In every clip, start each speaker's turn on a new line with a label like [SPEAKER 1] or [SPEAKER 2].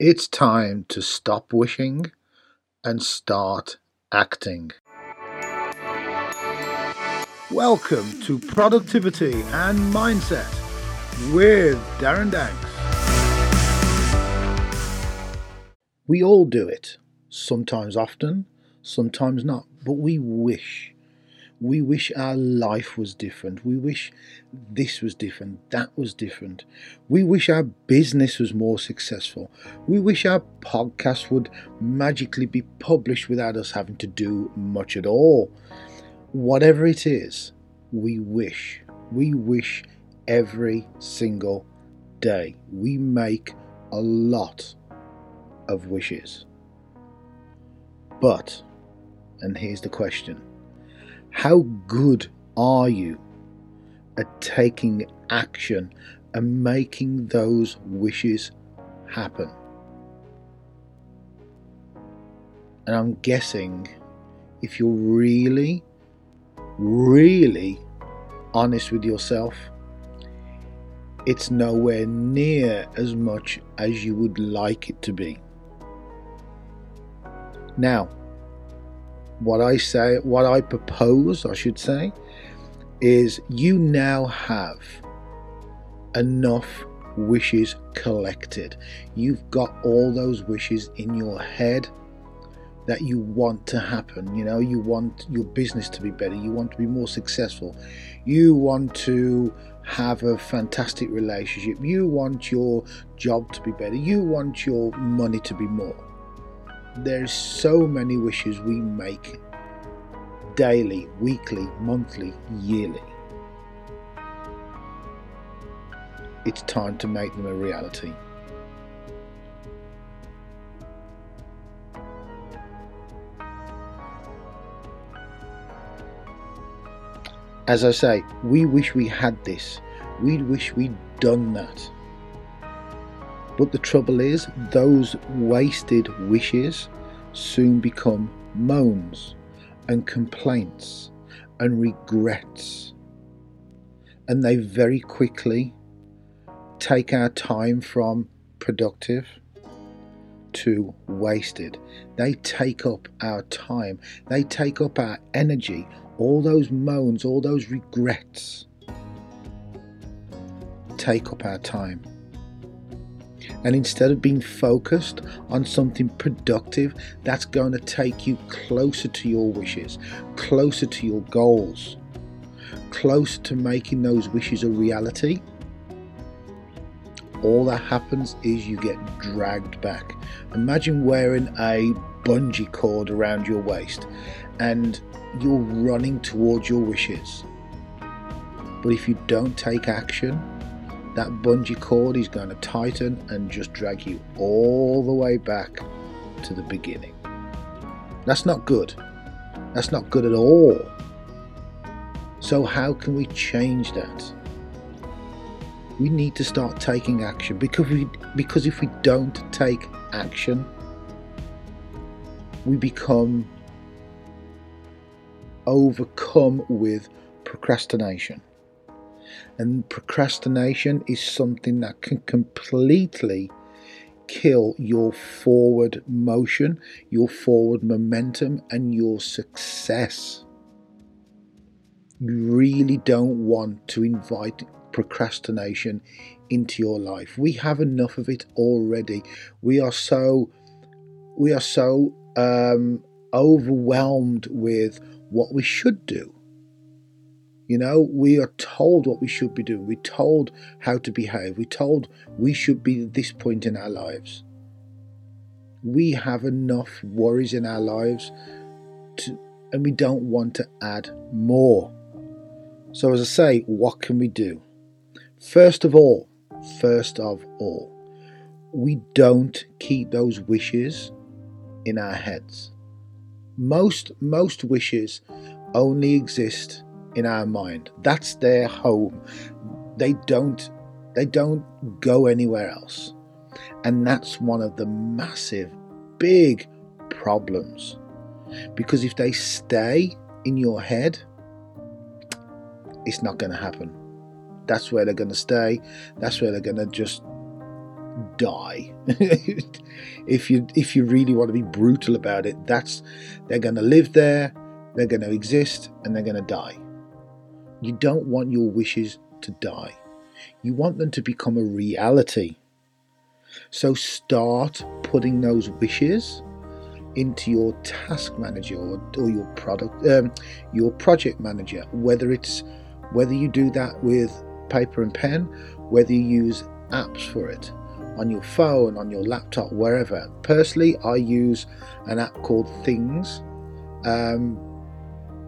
[SPEAKER 1] It's time to stop wishing and start acting. Welcome to Productivity and Mindset with Darren Danks. We all do it, sometimes often, sometimes not, but we wish. We wish our life was different. We wish this was different, that was different. We wish our business was more successful. We wish our podcast would magically be published without us having to do much at all. Whatever it is, we wish. We wish every single day. We make a lot of wishes. But, and here's the question how good are you at taking action and making those wishes happen? And I'm guessing if you're really, really honest with yourself, it's nowhere near as much as you would like it to be. Now, what I say, what I propose, I should say, is you now have enough wishes collected. You've got all those wishes in your head that you want to happen. You know, you want your business to be better, you want to be more successful, you want to have a fantastic relationship, you want your job to be better, you want your money to be more. There's so many wishes we make daily, weekly, monthly, yearly. It's time to make them a reality. As I say, we wish we had this. We wish we'd done that. But the trouble is, those wasted wishes soon become moans and complaints and regrets. And they very quickly take our time from productive to wasted. They take up our time, they take up our energy, all those moans, all those regrets take up our time. And instead of being focused on something productive that's going to take you closer to your wishes, closer to your goals, closer to making those wishes a reality, all that happens is you get dragged back. Imagine wearing a bungee cord around your waist and you're running towards your wishes. But if you don't take action, that bungee cord is going to tighten and just drag you all the way back to the beginning. That's not good. That's not good at all. So, how can we change that? We need to start taking action because we because if we don't take action, we become overcome with procrastination. And procrastination is something that can completely kill your forward motion, your forward momentum, and your success. You really don't want to invite procrastination into your life. We have enough of it already. We are so we are so um, overwhelmed with what we should do. You know, we are told what we should be doing. We're told how to behave. We're told we should be at this point in our lives. We have enough worries in our lives to, and we don't want to add more. So, as I say, what can we do? First of all, first of all, we don't keep those wishes in our heads. Most most wishes only exist in our mind. That's their home. They don't they don't go anywhere else. And that's one of the massive big problems. Because if they stay in your head, it's not going to happen. That's where they're going to stay. That's where they're going to just die. if you if you really want to be brutal about it, that's they're going to live there, they're going to exist, and they're going to die. You don't want your wishes to die. You want them to become a reality. So start putting those wishes into your task manager or, or your product, um, your project manager. Whether it's whether you do that with paper and pen, whether you use apps for it on your phone, on your laptop, wherever. Personally, I use an app called Things, um,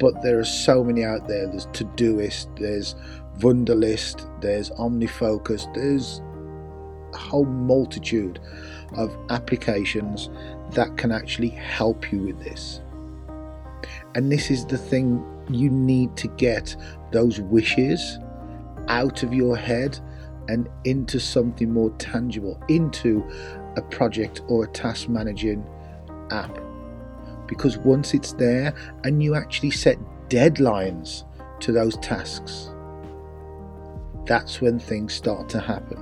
[SPEAKER 1] but there are so many out there. There's Todoist, there's Wunderlist, there's OmniFocus, there's a whole multitude of applications that can actually help you with this. And this is the thing you need to get those wishes out of your head and into something more tangible, into a project or a task managing app. Because once it's there and you actually set deadlines to those tasks, that's when things start to happen.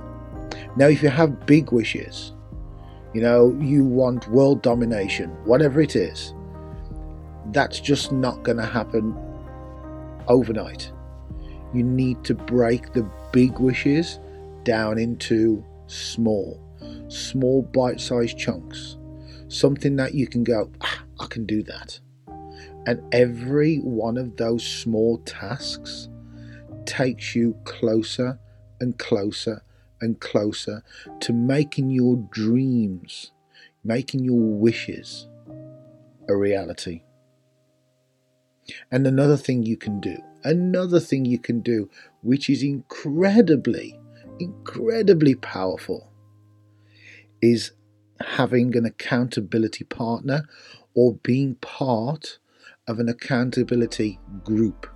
[SPEAKER 1] Now, if you have big wishes, you know, you want world domination, whatever it is, that's just not going to happen overnight. You need to break the big wishes down into small, small bite sized chunks. Something that you can go, ah, I can do that. And every one of those small tasks takes you closer and closer and closer to making your dreams, making your wishes a reality. And another thing you can do, another thing you can do, which is incredibly, incredibly powerful, is having an accountability partner or being part of an accountability group.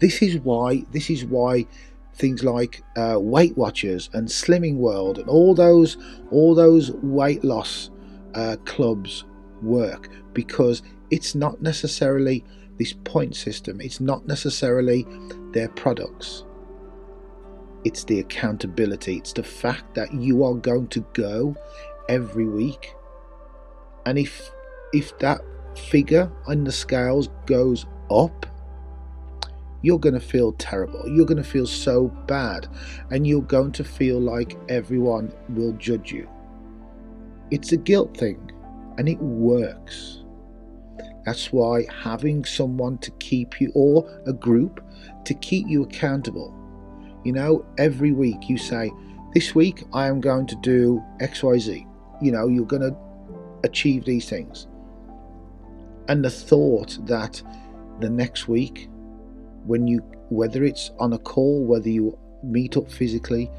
[SPEAKER 1] This is why this is why things like uh, Weight Watchers and Slimming World and all those all those weight loss uh, clubs work because it's not necessarily this point system. It's not necessarily their products. It's the accountability. It's the fact that you are going to go every week, and if if that figure on the scales goes up you're going to feel terrible. You're going to feel so bad, and you're going to feel like everyone will judge you. It's a guilt thing, and it works. That's why having someone to keep you, or a group to keep you accountable. You know, every week you say, This week I am going to do XYZ. You know, you're going to achieve these things. And the thought that the next week when you whether it's on a call whether you meet up physically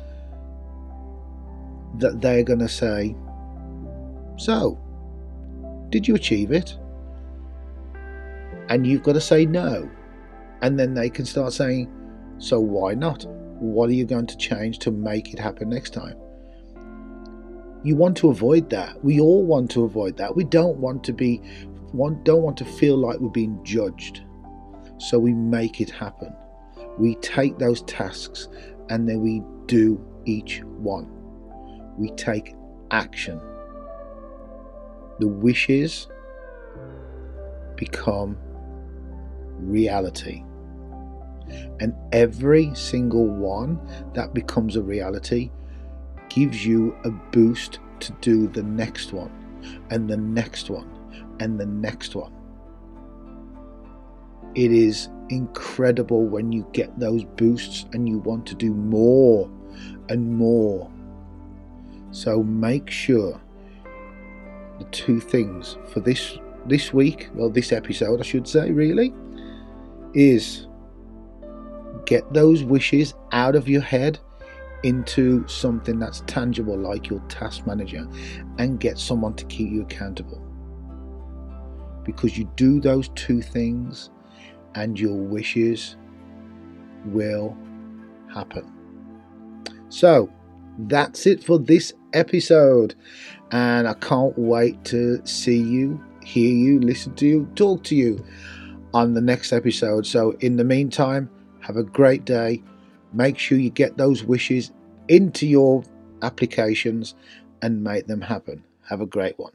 [SPEAKER 1] that they're going to say so did you achieve it and you've got to say no and then they can start saying so why not what are you going to change to make it happen next time you want to avoid that we all want to avoid that we don't want to be want, don't want to feel like we're being judged so we make it happen. We take those tasks and then we do each one. We take action. The wishes become reality. And every single one that becomes a reality gives you a boost to do the next one, and the next one, and the next one. It is incredible when you get those boosts and you want to do more and more. So make sure the two things for this this week, well this episode I should say really, is get those wishes out of your head into something that's tangible like your task manager and get someone to keep you accountable. Because you do those two things and your wishes will happen. So that's it for this episode, and I can't wait to see you, hear you, listen to you, talk to you on the next episode. So, in the meantime, have a great day. Make sure you get those wishes into your applications and make them happen. Have a great one.